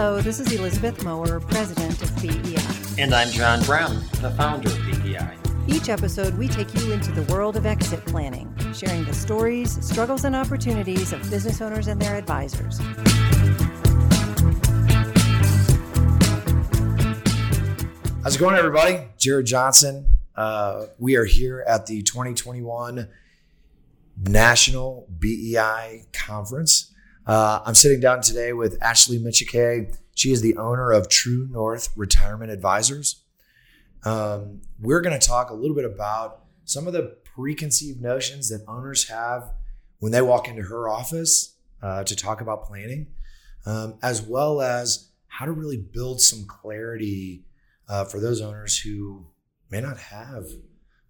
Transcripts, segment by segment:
Hello, this is Elizabeth Mower, president of BEI. And I'm John Brown, the founder of BEI. Each episode, we take you into the world of exit planning, sharing the stories, struggles, and opportunities of business owners and their advisors. How's it going, everybody? Jared Johnson. Uh, we are here at the 2021 National BEI Conference. Uh, I'm sitting down today with Ashley Michike. She is the owner of True North Retirement Advisors. Um, we're going to talk a little bit about some of the preconceived notions that owners have when they walk into her office uh, to talk about planning, um, as well as how to really build some clarity uh, for those owners who may not have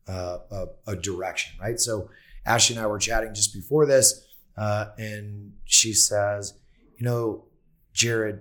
uh, a, a, direction, right? So, Ashley and I were chatting just before this, uh, and she says, You know, Jared,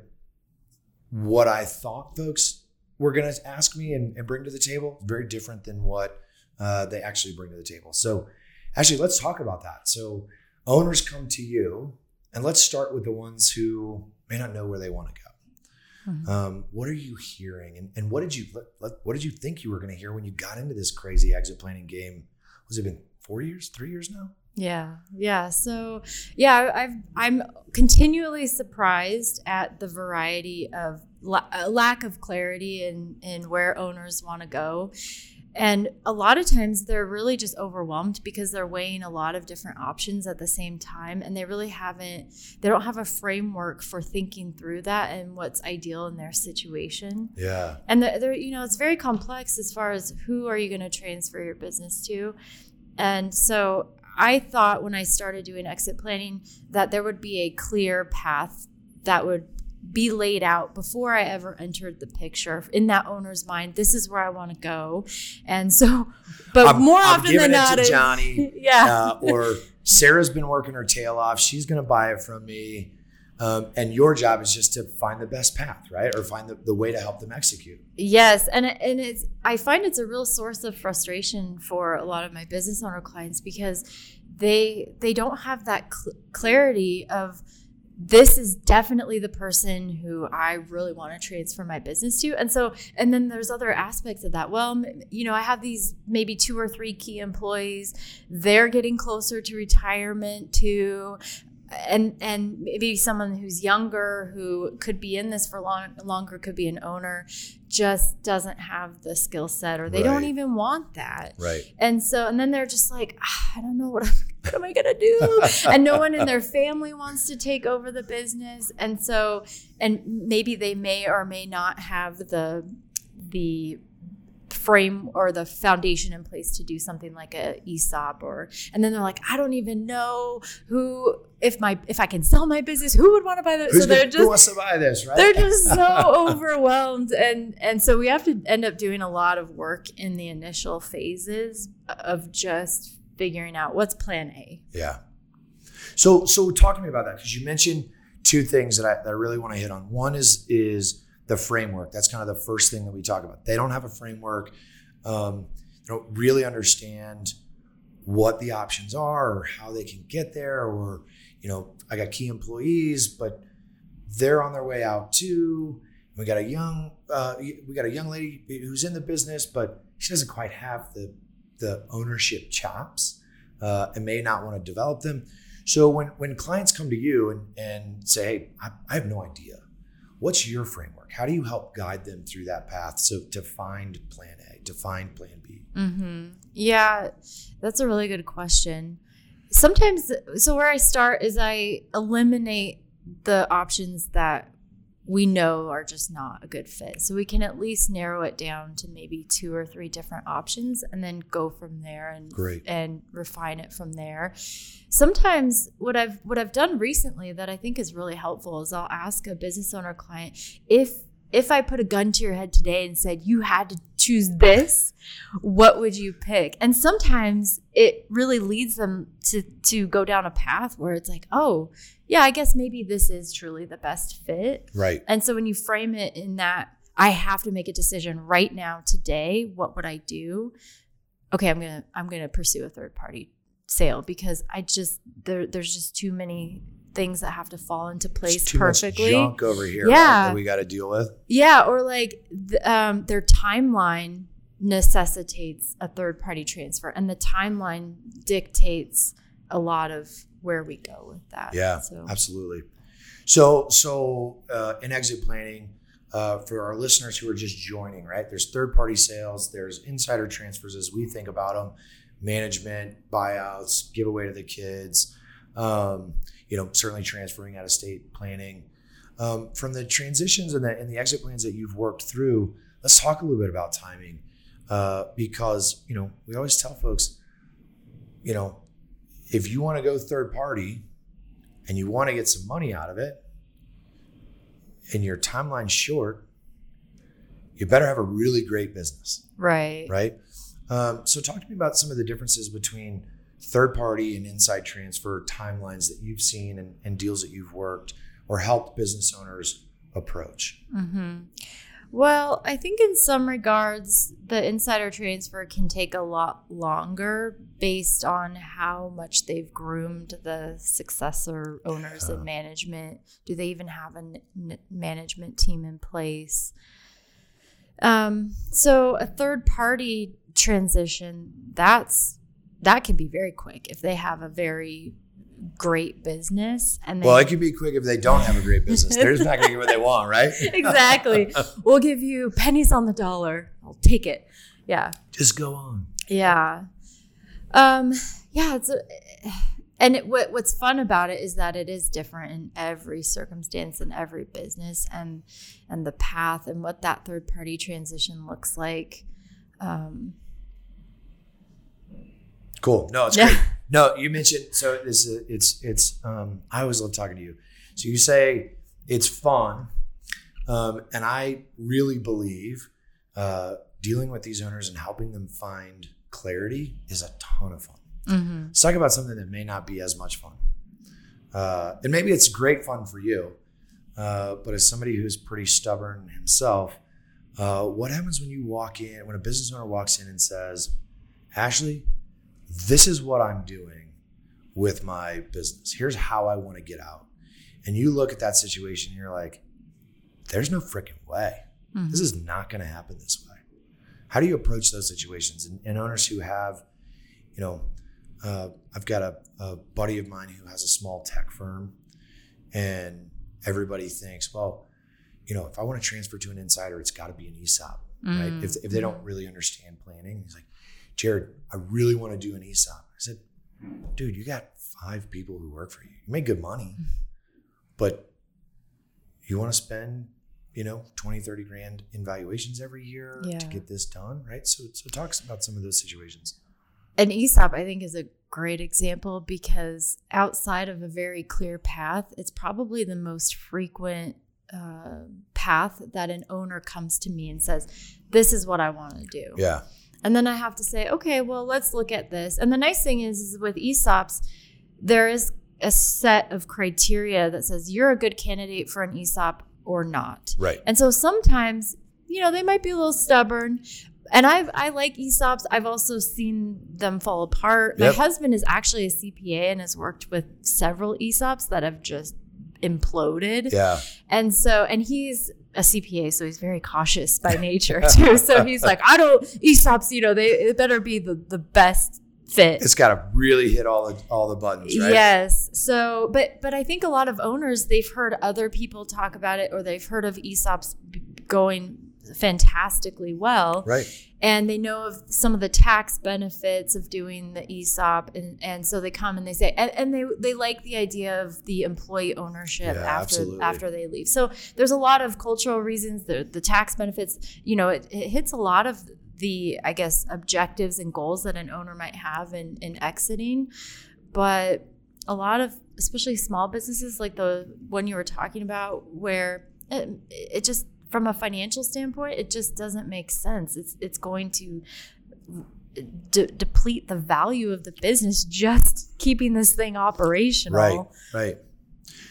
what I thought folks were going to ask me and, and, bring to the table, very different than what uh, they actually bring to the table. So, actually, let's talk about that. So, owners come to you, and let's start with the ones who may not know where they want to go. Mm-hmm. Um, what are you hearing, and, and what did you what did you think you were going to hear when you got into this crazy exit planning game? Was it been four years, three years now? Yeah, yeah. So, yeah, I've I'm continually surprised at the variety of la- uh, lack of clarity in in where owners want to go. And a lot of times they're really just overwhelmed because they're weighing a lot of different options at the same time. And they really haven't, they don't have a framework for thinking through that and what's ideal in their situation. Yeah. And they're, you know, it's very complex as far as who are you going to transfer your business to. And so I thought when I started doing exit planning that there would be a clear path that would be laid out before I ever entered the picture in that owner's mind. This is where I want to go, and so, but I'm, more I'm often than not, Johnny, yeah, uh, or Sarah's been working her tail off. She's going to buy it from me. Um, and your job is just to find the best path, right? Or find the, the way to help them execute. Yes. And, and it's, I find it's a real source of frustration for a lot of my business owner clients because they, they don't have that cl- clarity of, this is definitely the person who I really want to transfer my business to. And so, and then there's other aspects of that. Well, you know, I have these maybe two or three key employees. They're getting closer to retirement too and and maybe someone who's younger who could be in this for long longer could be an owner just doesn't have the skill set or they right. don't even want that. Right. And so and then they're just like ah, i don't know what, I'm, what am i gonna do? And no one in their family wants to take over the business. And so and maybe they may or may not have the the frame or the foundation in place to do something like a ESOP or and then they're like I don't even know who if my if I can sell my business who would want to buy this Who's so they're just who wants to buy this right? they're just so overwhelmed and and so we have to end up doing a lot of work in the initial phases of just figuring out what's plan A. Yeah. So so talk to me about that because you mentioned two things that I, that I really want to hit on. One is is the framework. That's kind of the first thing that we talk about. They don't have a framework. Um, they don't really understand what the options are or how they can get there. Or, you know, I got key employees, but they're on their way out too. We got a young, uh, we got a young lady who's in the business, but she doesn't quite have the the ownership chops uh, and may not want to develop them. So when when clients come to you and, and say, "Hey, I, I have no idea," What's your framework? How do you help guide them through that path so to find plan A, to find plan B? Mm-hmm. Yeah, that's a really good question. Sometimes, so where I start is I eliminate the options that we know are just not a good fit. So we can at least narrow it down to maybe two or three different options and then go from there and Great. and refine it from there. Sometimes what I've what I've done recently that I think is really helpful is I'll ask a business owner client if if I put a gun to your head today and said you had to choose this, what would you pick? And sometimes it really leads them to to go down a path where it's like, oh, yeah, I guess maybe this is truly the best fit. Right. And so when you frame it in that I have to make a decision right now today, what would I do? Okay, I'm going to I'm going to pursue a third party sale because I just there there's just too many things that have to fall into place too perfectly. much junk over here Yeah. right, that we got to deal with. Yeah, or like th- um, their timeline necessitates a third party transfer, and the timeline dictates a lot of where we go with that. Yeah, So, absolutely. So, so uh, in exit planning, uh, for our listeners who are just joining, right? There's third party sales, there's insider transfers as we think about them, management, buyouts, giveaway to the kids, um, you know, certainly transferring out of state planning. Um, from the transitions and the, and the exit plans that you've worked through, let's talk a little bit about timing uh, because, you know, we always tell folks, you know, if you want to go third party, and you want to get some money out of it and your timeline's short, you better have a really great business, right. right? Um, so, talk to me about some of the differences between third party and inside transfer timelines that you've seen and, and deals that you've worked or helped business owners approach. hmm Well, I think in some regards, the insider transfer can take a lot longer based on how much they've groomed the successor owners and management. Do they even have a n- management team in place? Um, so a third party transition, that's that can be very quick if they have a very great business and they Well, it can be quick if they don't have a great business. They're just not going to get what they want, right? exactly. we'll give you pennies on the dollar. I'll take it. Yeah. Just go on. Yeah. Um yeah, it's a, and it, what what's fun about it is that it is different in every circumstance and every business and and the path and what that third party transition looks like. Um Cool. No, it's Yeah. great. No, you mentioned so this is it's it's um I always love talking to you. So you say it's fun. Um, and I really believe uh, dealing with these owners and helping them find clarity is a ton of fun. Mm-hmm. Let's talk about something that may not be as much fun. Uh, and maybe it's great fun for you, uh, but as somebody who's pretty stubborn himself, uh, what happens when you walk in, when a business owner walks in and says, Ashley, this is what I'm doing with my business. Here's how I want to get out. And you look at that situation and you're like, there's no freaking way. Mhm. This is not going to happen this way. How do you approach those situations? And, and owners who have, you know, uh, I've got a, a buddy of mine who has a small tech firm, and everybody thinks, well, you know, if I want to transfer to an insider, it's got to be an ESOP, right? Mm. If, if they don't really understand planning, he's like, Jared, I really want to do an ESOP. I said, dude, you got five people who work for you. You make good money, but you want to spend, you know, 20, 30 grand in valuations every year Yeah. to get this done, right? So, so talk about some of those situations. An ESOP, I think, is a great example because outside of a very clear path, it's probably the most frequent uh, path that an owner comes to me and says, This is what I want to do. Yeah. And then I have to say, Okay, well, let's look at this. And the nice thing is, is with ESOPs, there is a set of criteria that says you're a good candidate for an ESOP or not. Right. And so sometimes, you know, they might be a little stubborn. And I've I like ESOPs. I've also seen them fall apart. Yep. My husband is actually a CPA and has worked with several ESOPs that have just imploded. Yeah. And so, and he's a CPA, so he's very cautious by nature too. so he's like, I don't ESOPs, you know, they it better be the the best fit. It's got to really hit all the all the buttons, right? Yes. So, but but I think a lot of owners they've heard other people talk about it, or they've heard of ESOPs going fantastically well, Right. and they know of some of the tax benefits of doing the ESOP, and, and so they come and they say, and, and they they like the idea of the employee ownership Yeah, after absolutely. after they leave. So there's a lot of cultural reasons. The the tax benefits, you know, it, it hits a lot of the I guess objectives and goals that an owner might have in in exiting, but a lot of especially small businesses like the one you were talking about where it, it just from a financial standpoint it just doesn't make sense it's it's going to de- deplete the value of the business just keeping this thing operational Right. Right.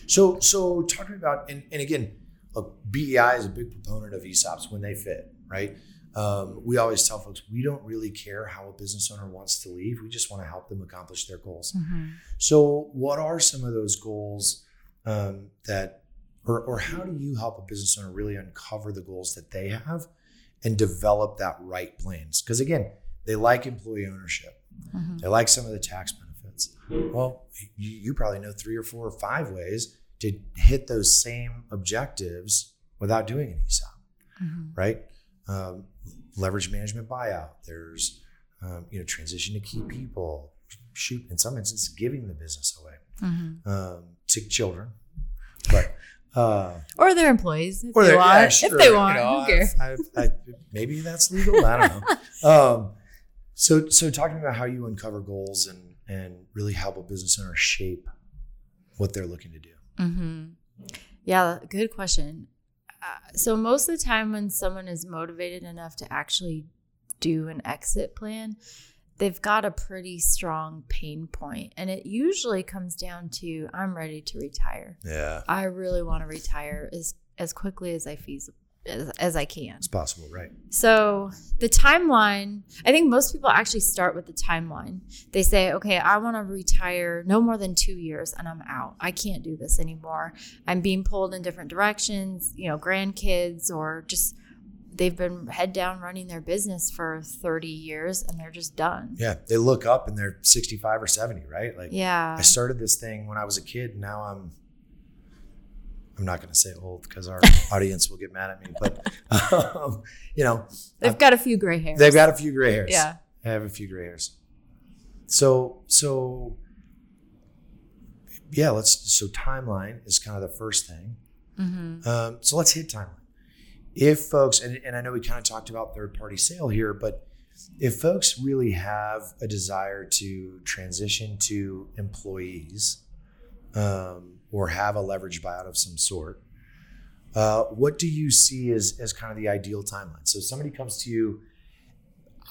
So so talking about and, and again, look, BEI is a big proponent of ESOPs when they fit, right? Um, we always tell folks we don't really care how a business owner wants to leave. We just want to help them accomplish their goals. Mhm. So, what are some of those goals um, that, or, or how do you help a business owner really uncover the goals that they have and develop that right plans? Because again, they like employee ownership, Mhm. they like some of the tax benefits. Well, you, you probably know three or four or five ways to hit those same objectives without doing an ESOP Mhm. right? Um, leverage management buyout. There's um, you know transition to key people. Shoot, in some instances, giving the business away Mhm. um, to children, but uh, Or their employees if or they they're- want. yeah, sure, if they you want, know, who cares? I, I, maybe that's legal. I don't know. Um, so, so talking about how you uncover goals and and really help a business owner shape what they're looking to do. hmm Yeah, good question. Uh, so most of the time, when someone is motivated enough to actually do an exit plan, they've got a pretty strong pain point, and it usually comes down to I'm ready to retire. Yeah, I really want to retire as as quickly as I feasible as, as I can. it's possible, right? So the timeline, I think most people actually start with the timeline. They say, okay, I want to retire no more than two years and I'm out. I can't do this anymore. I'm being pulled in different directions, you know, grandkids or just they've been head down running their business for 30 years and they're just done. Yeah, they look up and they're 65 or 70, right? Like, Yeah. I started this thing when I was a kid. Now I'm. I'm not going to say old because our audience will get mad at me, but um, you know They've got a few gray hairs. they've got a few gray hairs. Yeah. I have a few gray hairs. So so yeah, let's so timeline is kind of the first thing. hmm Um, so let's hit timeline. If folks, and, and I know we kind of talked about third party sale here, but if folks really have a desire to transition to employees um, or have a leverage buyout of some sort, uh, what do you see as, as kind of the ideal timeline? So somebody comes to you,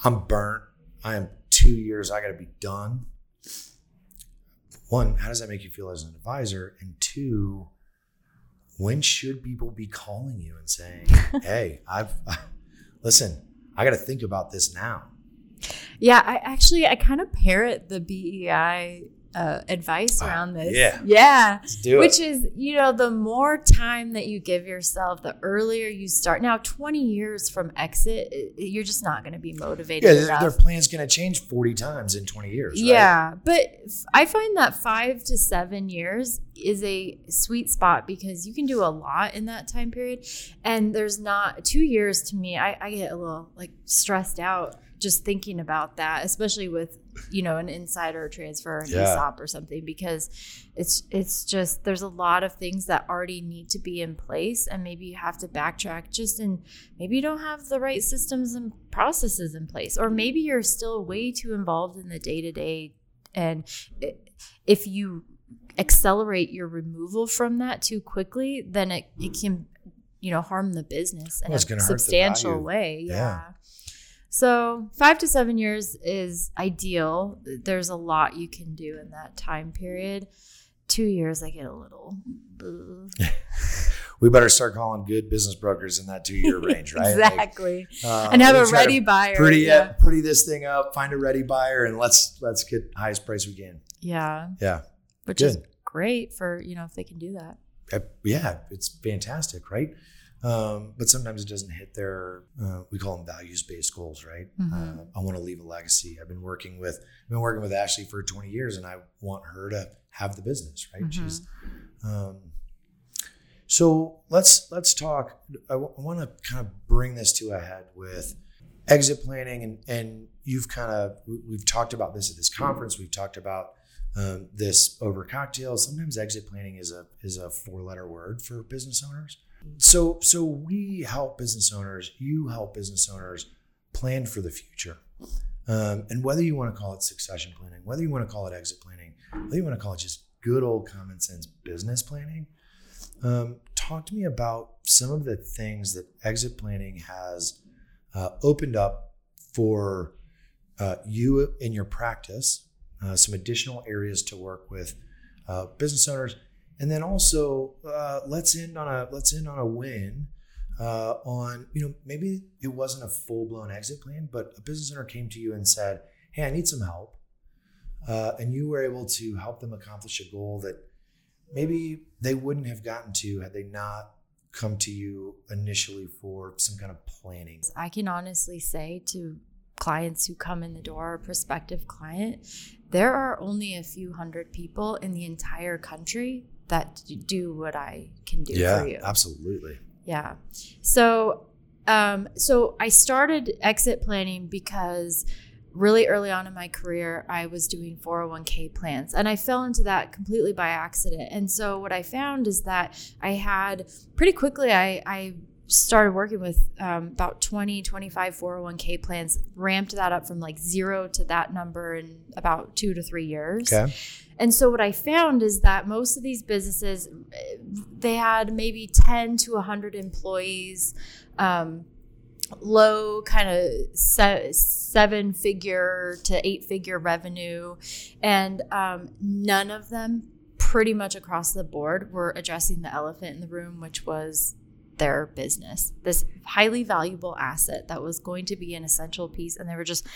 I'm burnt, I am two years, I got to be done. One, how does that make you feel as an advisor? And two, when should people be calling you and saying, "Hey, I've listen, I got to think about this now." Yeah, I actually I kind of parrot the BEI uh, advice around this. yeah. yeah, Let's do which is, you know the more time that you give yourself, the earlier you start. Now, twenty years from exit, you're just not going to be motivated yeah, their, enough. their plan's going to change forty times in twenty years. right? Yeah, but f- I find that five to seven years is a sweet spot because you can do a lot in that time period. And there's not two years to me, I, I get a little like stressed out just thinking about that, especially with, you know, an insider transfer, an Yeah. ESOP or something, because it's it's just there's a lot of things that already need to be in place and maybe you have to backtrack just and maybe you don't have the right systems and processes in place or maybe you're still way too involved in the day-to-day and if you accelerate your removal from that too quickly then it, it can you know harm the business in Well, a gonna hurt the substantial way Yeah. yeah. So five to seven years is ideal there's a lot you can do in that time period two years i get a little we better start calling good business brokers in that two-year range, right? Like, exactly uh, and have a ready buyer Pretty, yeah. yeah, pretty this thing up. Find a ready buyer, and let's let's get highest price we can. yeah Yeah, which is great for you know if they can do that Uh, yeah, it's fantastic, right? Um, but sometimes it doesn't hit their uh, we call them values based goals, right? Mhm. Uh, I want to leave a legacy. I've been working with I've been working with Ashley for 20 years, and I want her to have the business, right? Mhm. She's um, so let's let's talk. I want to kind of bring this to a head with exit planning, and and you've kind of we- we've talked about this at this conference. We've talked about um, this over cocktails. Sometimes exit planning is a is a four letter word for business owners. So so we help business owners. You help business owners plan for the future. Um, and whether you want to call it succession planning, whether you want to call it exit planning, whether you want to call it just good old common sense business planning, um, talk to me about some of the things that exit planning has uh, opened up for uh, you in your practice, uh, some additional areas to work with uh, business owners, and then also uh, let's end on a let's end on a win uh, on you know maybe it wasn't a full blown exit plan, but a business owner came to you and said, "Hey, I need some help," uh, and you were able to help them accomplish a goal that maybe they wouldn't have gotten to had they not come to you initially for some kind of planning? I can honestly say to clients who come in the door, prospective client, there are only a few hundred people in the entire country that do what I can do yeah, for you. absolutely. Yeah. So, um, so I started exit planning because really early on in my career, I was doing 401k plans and I fell into that completely by accident. And so what I found is that I had pretty quickly, I, I started working with um, about 20 25 401k plans ramped that up from like zero to that number in about two to three years Okay. and so what i found is that most of these businesses they had maybe 10 to 100 employees um, low kind of se- seven figure to eight figure revenue and um, none of them pretty much across the board were addressing the elephant in the room which was their business this highly valuable asset that was going to be an essential piece and they were just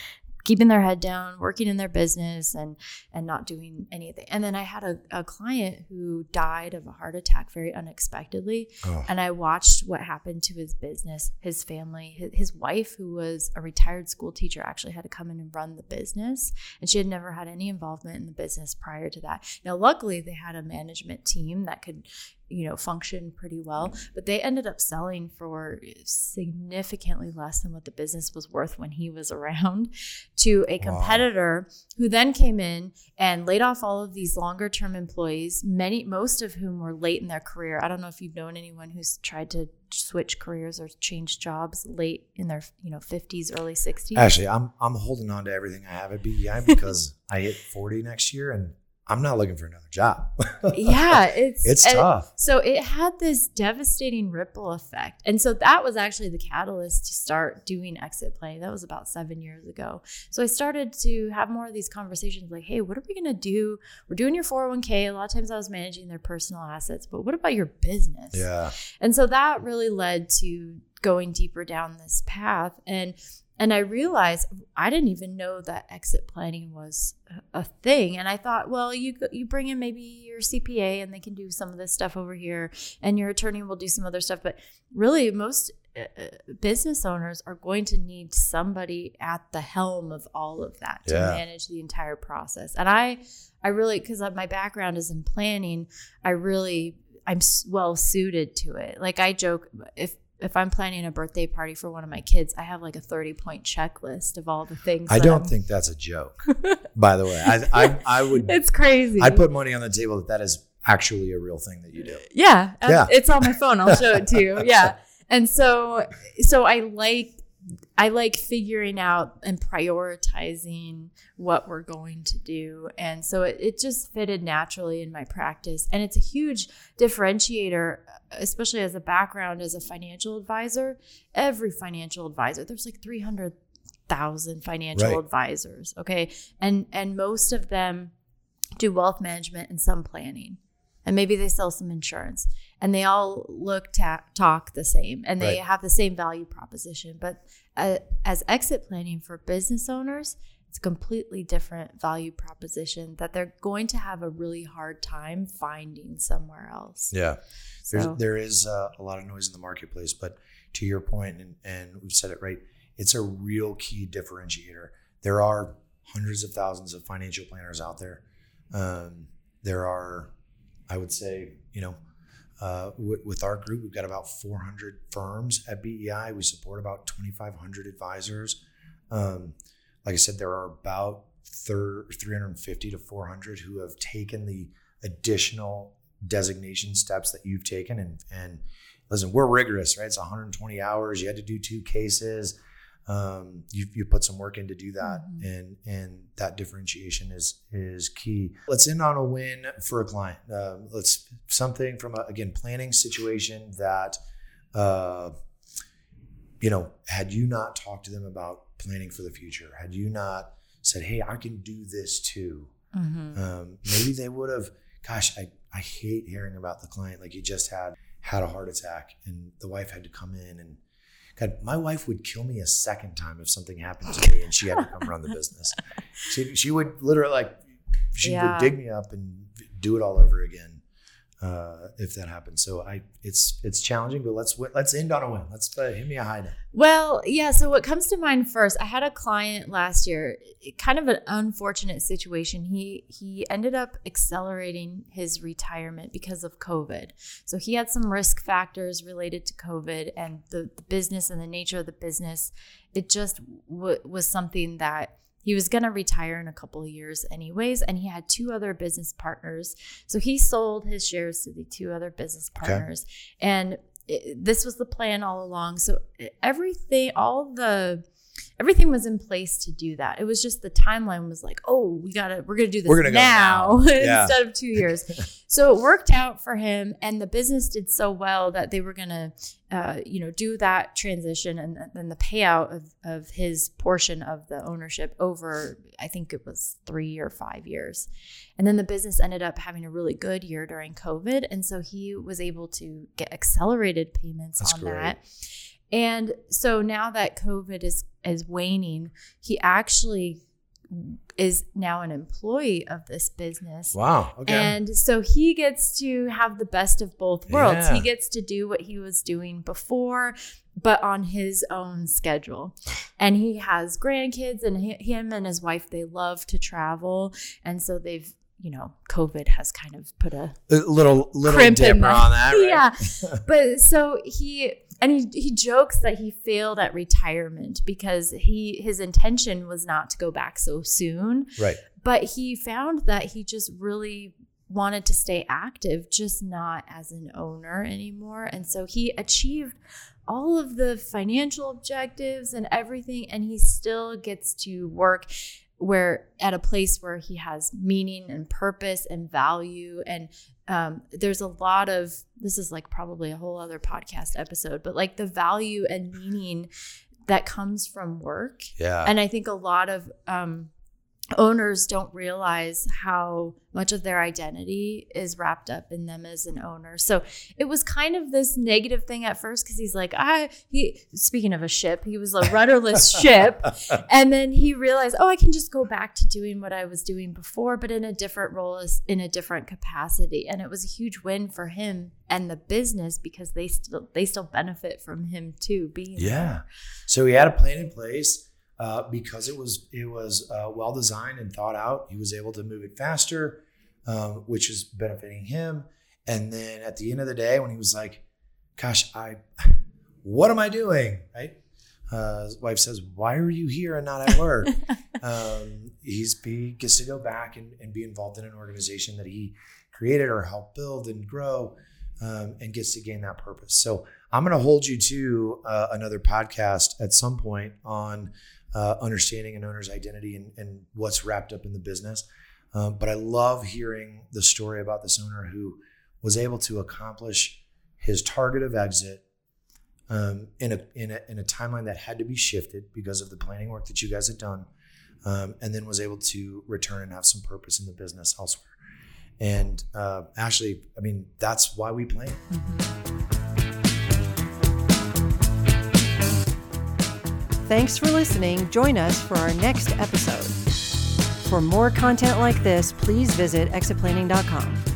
keeping their head down working in their business and and not doing anything and then i had a, a client who died of a heart attack very unexpectedly Oh. and I watched what happened to his business, his family. His, his wife, who was a retired school teacher, actually had to come in and run the business. And she had never had any involvement in the business prior to that. Now, luckily, they had a management team that could, you know, function pretty well, but they ended up selling for significantly less than what the business was worth when he was around to a Wow. competitor who then came in and laid off all of these longer term employees, many most of whom were late in their career. I don't know if you've known anyone who's tried to switch careers or change jobs late in their, you know, 50s, early 60s. Actually, I'm I'm holding on to everything I have at BEI because I hit 40 next year and I'm not looking for another job. yeah, it's it's tough. So it had this devastating ripple effect. And so that was actually the catalyst to start doing exit planning. That was about seven years ago. So I started to have more of these conversations like, hey, what are we going to do? We're doing your 401k. A lot of times I was managing their personal assets, but what about your business? Yeah. And so that really led to going deeper down this path. And and I realized I didn't even know that exit planning was a- thing. And I thought, well, you you bring in maybe your CPA and they can do some of this stuff over here, and your attorney will do some other stuff. But really, most uh, uh, business owners are going to need somebody at the helm of all of that to Yeah. manage the entire process. And I, I really, because my background is in planning, I really I'm well suited to it. Like I joke if if I'm planning a birthday party for one of my kids, I have like a 30 point checklist of all the things. I don't I'm- think that's a joke. by the way, I I, I would it's crazy. I put money on the table that that is actually a real thing that you do. yeah, Yeah. it's on my phone. I'll show it to you. Yeah, and so so I like I like figuring out and prioritizing what we're going to do. And so it, it just fitted naturally in my practice. And it's a huge differentiator, especially as a background as a financial advisor. Every financial advisor, there's like 300,000 financial Right. advisors. Okay. And, and most of them do wealth management and some planning. And maybe they sell some insurance and they all look ta- talk the same and they Right. have the same value proposition. But uh, as exit planning for business owners, it's a completely different value proposition that they're going to have a really hard time finding somewhere else. Yeah. There's, So, there is uh, a lot of noise in the marketplace, but to your point, and, and we've said it right, it's a real key differentiator. There are hundreds of thousands of financial planners out there. Um, there are, I would say, you know, uh, with, with our group, we've got about 400 firms at BEI. We support about 2,500 advisors. Um, like I said, there are about thir- 350 to 400 who have taken the additional designation steps that you've taken and and listen we're rigorous right it's 120 hours you had to do two cases um, you, you put some work in to do that Mhm. and and that differentiation is is key let's end on a win for a client um, let's something from a, again planning situation that uh, you know had you not talked to them about planning for the future had you not said hey i can do this too Mhm. um, maybe they would have gosh I, I hate hearing about the client like you just had had a heart attack and the wife had to come in and god my wife would kill me a second time if something happened to me and she had to come run the business she, she would literally like she Yeah. would dig me up and do it all over again uh, if that happens. So I, it's it's challenging, but let's let's end on a win. Let's uh, hit me a high note. Well, yeah. So what comes to mind first? I had a client last year, kind of an unfortunate situation. He he ended up accelerating his retirement because of COVID. So he had some risk factors related to COVID and the, the business and the nature of the business. It just w- was something that he was going to retire in a couple of years, anyways, and he had two other business partners. So he sold his shares to the two other business partners. Okay. And it, this was the plan all along. So everything, all the everything was in place to do that. It was just the timeline was like, oh, we gotta, we're gonna do this gonna now, now. Yeah. instead of two years. so it worked out for him, and the business did so well that they were gonna, uh, you know, do that transition and then the payout of of his portion of the ownership over, I think it was three or five years, and then the business ended up having a really good year during COVID, and so he was able to get accelerated payments That's on great. that and so now that COVID is is waning, he actually is now an employee of this business. Wow. Okay. And so he gets to have the best of both worlds. Yeah. He gets to do what he was doing before, but on his own schedule. And he has grandkids, and he, him and his wife, they love to travel. And so they've you know, COVID has kind of put a, a little little dipper on that. Right? Yeah, but so he and he he jokes that he failed at retirement because he his intention was not to go back so soon. Right. But he found that he just really wanted to stay active, just not as an owner anymore. And so he achieved all of the financial objectives and everything and he still gets to work where at a place where he has meaning and purpose and value and um, there's a lot of this is like probably a whole other podcast episode but like the value and meaning that comes from work. Yeah. And i think a lot of um, owners don't realize how much of their identity is wrapped up in them as an owner. So it was kind of this negative thing at first because he's like, I he speaking of a ship, he was a rudderless ship. And then he realized, oh, I can just go back to doing what I was doing before, but in a different role in a different capacity. And it was a huge win for him and the business because they still they still benefit from him too being yeah. There. So he had a plan in place uh, because it was it was uh, well designed and thought out. He was able to move it faster, um, which is benefiting him. And then at the end of the day, when he was like, "Gosh, I, what am I doing?" Right? Uh, his wife says, "Why are you here and not at work?" um, he's he gets to go back and, and be involved in an organization that he created or helped build and grow, um, and gets to gain that purpose. So I'm going to hold you to uh, another podcast at some point on uh, understanding an owner's identity and, and, what's wrapped up in the business. Um, but I love hearing the story about this owner who was able to accomplish his target of exit um, in, a, in, a, in a timeline that had to be shifted because of the planning work that you guys had done, um, and then was able to return and have some purpose in the business elsewhere. And uh, Ashley, I mean, that's why we plan. Mm-hmm. Thanks for listening. Join us for our next episode. For more content like this, please visit exitplanning.com.